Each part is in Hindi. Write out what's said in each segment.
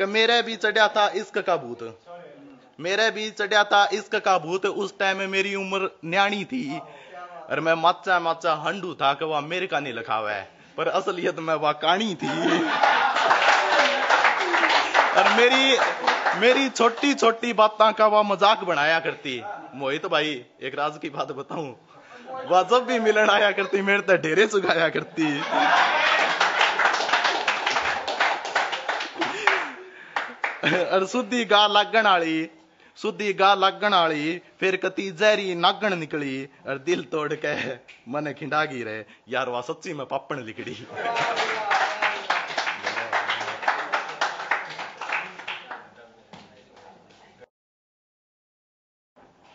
कि मेरे भी चढ़ा था इश्क का भूत। मेरे भी चढ़ा था इश्क का भूत। उस टाइम में मेरी उम्र न्याणी थी। और मैं माचा माचा हंडू था कि वह मेरे का नहीं लिखा हुआ है। पर असलियत में वह कहानी थी। और मेरी मेरी छोटी छोटी बातों का वह मज़ाक बनाया करती। मोहित भाई, एक राज की बात बताऊँ। वह जब भी मिलन आया करती, मेरे तो ढेरे सुखाया करती। सुधी गा लागण वाली सुधी गा लागण वाली फिर कती जहरी नागण निकली और दिल तोड़ के मन खिंडागी रहे यार वह सच्ची में पापण लिखड़ी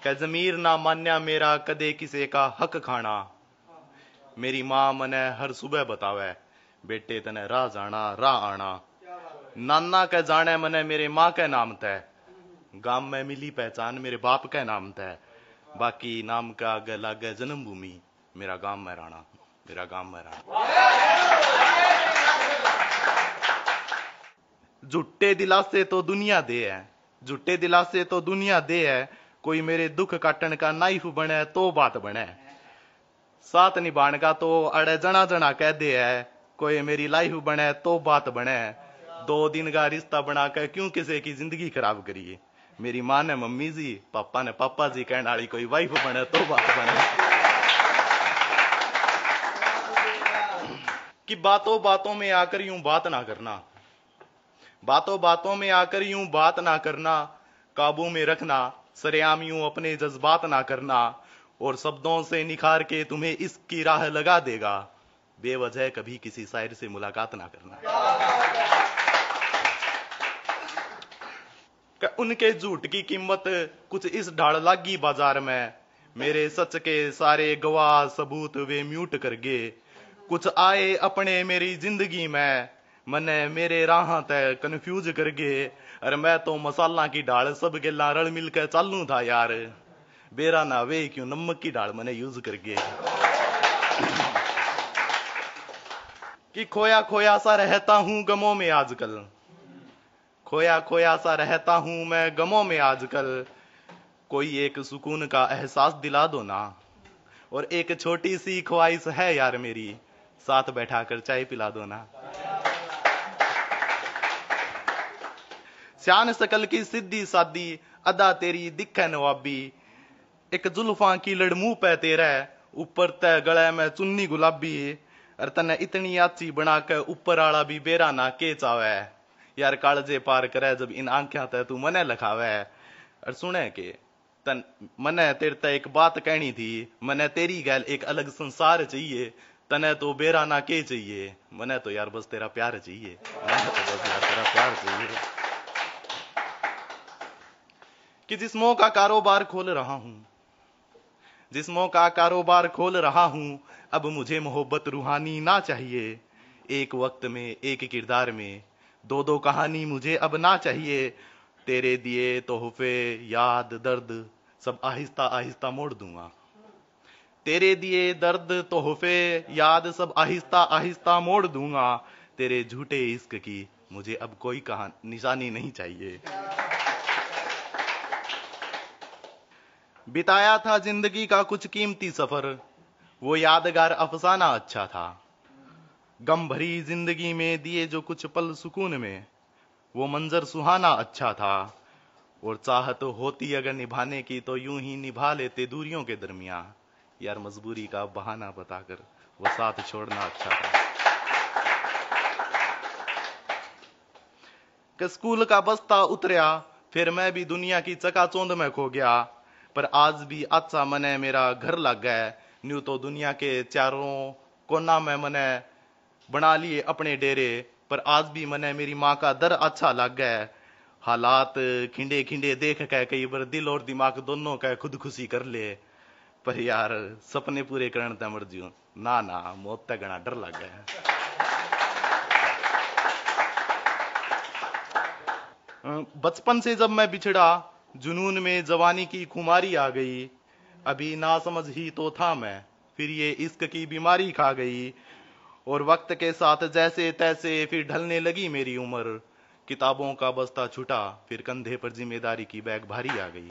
जमीर ना मान्या मेरा कदे किसे का हक खाना मेरी माँ मने हर सुबह बतावे बेटे तने राह जाना राह आना नाना के जाने मने मेरे माँ के नाम तय गाँव में मिली पहचान मेरे बाप के नाम तय बाकी नाम का आगे लागे जन्मभूमि, मेरा गाँव में राणा, मेरा गाँव में राणा। झुट्टे दिलासे तो दुनिया दे है झुट्टे दिलासे तो दुनिया दे है। कोई मेरे दुख काटन का नाइफ बने तो बात बने। साथ निभान का तो अड़े जना जना कह दे है। कोई मेरी लाइफ बने तो बात बने। दो दिन का रिश्ता बना कर क्यों किसी की ज़िंदगी खराब करिए? मेरी माँ ने मम्मी जी, पापा ने पापा जी कहने वाली कोई वाइफ बने तो बात बने। कि बातों बातों में आकर यूँ बात ना करना। बातों बातों में आकर यूँ बात ना करना। काबू में रखना। सरेआम यूँ अपने जज्बात ना करना। और शब्दों से निखार के तुम्हें इसकी राह लगा देगा। बेवजह कभी किसी शायर से मुलाकात ना करना। उनके झूठ की कीमत कुछ इस ढाल लागी बाज़ार में। मेरे सच के सारे गवाह सबूत वे म्यूट कर गए कुछ आए अपने मेरी ज़िंदगी में, मने मेरे राह तय कंफ्यूज कर गए अरे मैं तो मसाला की ढाल सब के रल मिल के चालू था यार। बेरा ना वे क्यों नमक की ढाल मैंने यूज़ कर गए कि खोया खोया सा रहता हूँ गमों में आजकल। खोया खोया सा रहता हूँ मैं गमों में आजकल। कोई एक सुकून का एहसास दिला दो ना। और एक छोटी सी ख्वाहिश है यार मेरी, साथ बैठा कर चाय पिला दो ना। श्यान सकल की सिद्धि सादी, अदा तेरी दिखे नवाबी। एक जुल्फा की लड़मू पे तेरा, ऊपर तय गले में चुन्नी गुलाबी। और तने इतनी आची बना के ऊपर आला भी बेरा ना के चावे। यार कालजे पार करे, जब इन आंख्या तय तू मने लखावे। और सुने के, तन मने तेरे ते एक बात कहनी थी, मने तेरी गैल एक अलग संसार चाहिए, तने तो बेरा ना के चाहिए? मने तो यार बस तेरा प्यार चाहिए। मने तो बस यार तेरा प्यार चाहिए। कि जिस्मों का कारोबार खोल रहा हूँ जिस्मों का कारोबार खोल रहा हूँ, अब मुझे मोहब्बत रूहानी ना चाहिए। एक वक्त में, एक किरदार में दो दो कहानी मुझे अब ना चाहिए। तेरे दिए तोहफे, याद, दर्द, सब आहिस्ता आहिस्ता मोड़ दूँगा। तेरे दिए दर्द, तोहफे, याद, सब आहिस्ता आहिस्ता मोड़ दूँगा। तेरे झूठे इश्क की मुझे अब कोई कहा निशानी नहीं चाहिए। बिताया था ज़िंदगी का कुछ कीमती सफ़र। वो यादगार अफसाना अच्छा था। गम भरी ज़िंदगी में दिए जो कुछ पल सुकून में। वो मंजर सुहाना अच्छा था। और चाहत होती अगर निभाने की तो यूँ ही निभा लेते दूरियों के दरमिया यार मजबूरी का बहाना बताकर वो साथ छोड़ना अच्छा था। स्कूल का बस्ता उतरया, फिर मैं भी दुनिया की चकाचौंध में खो गया। पर आज भी अच्छा मने मेरा घर लग गया। न्यू तो दुनिया के चारों कोना में मने बना लिए अपने डेरे, पर आज भी मने मेरी माँ का दर अच्छा लग गया हालात खिंडे खिंडे देख के कई बार दिल और दिमाग दोनों का खुद खुशी कर ले। पर यार, सपने पूरे करण ते मर जियो ना ना, मौत तक गणा डर लग गया बचपन से जब मैं बिछड़ा, जुनून में जवानी की खुमारी आ गई। अभी ना समझ ही तो था मैं, फिर ये इश्क की बीमारी खा गई। और वक्त के साथ जैसे तैसे फिर ढलने लगी मेरी उम्र। किताबों का बस्ता छुटा, फिर कंधे पर ज़िम्मेदारी की बैग भारी आ गई।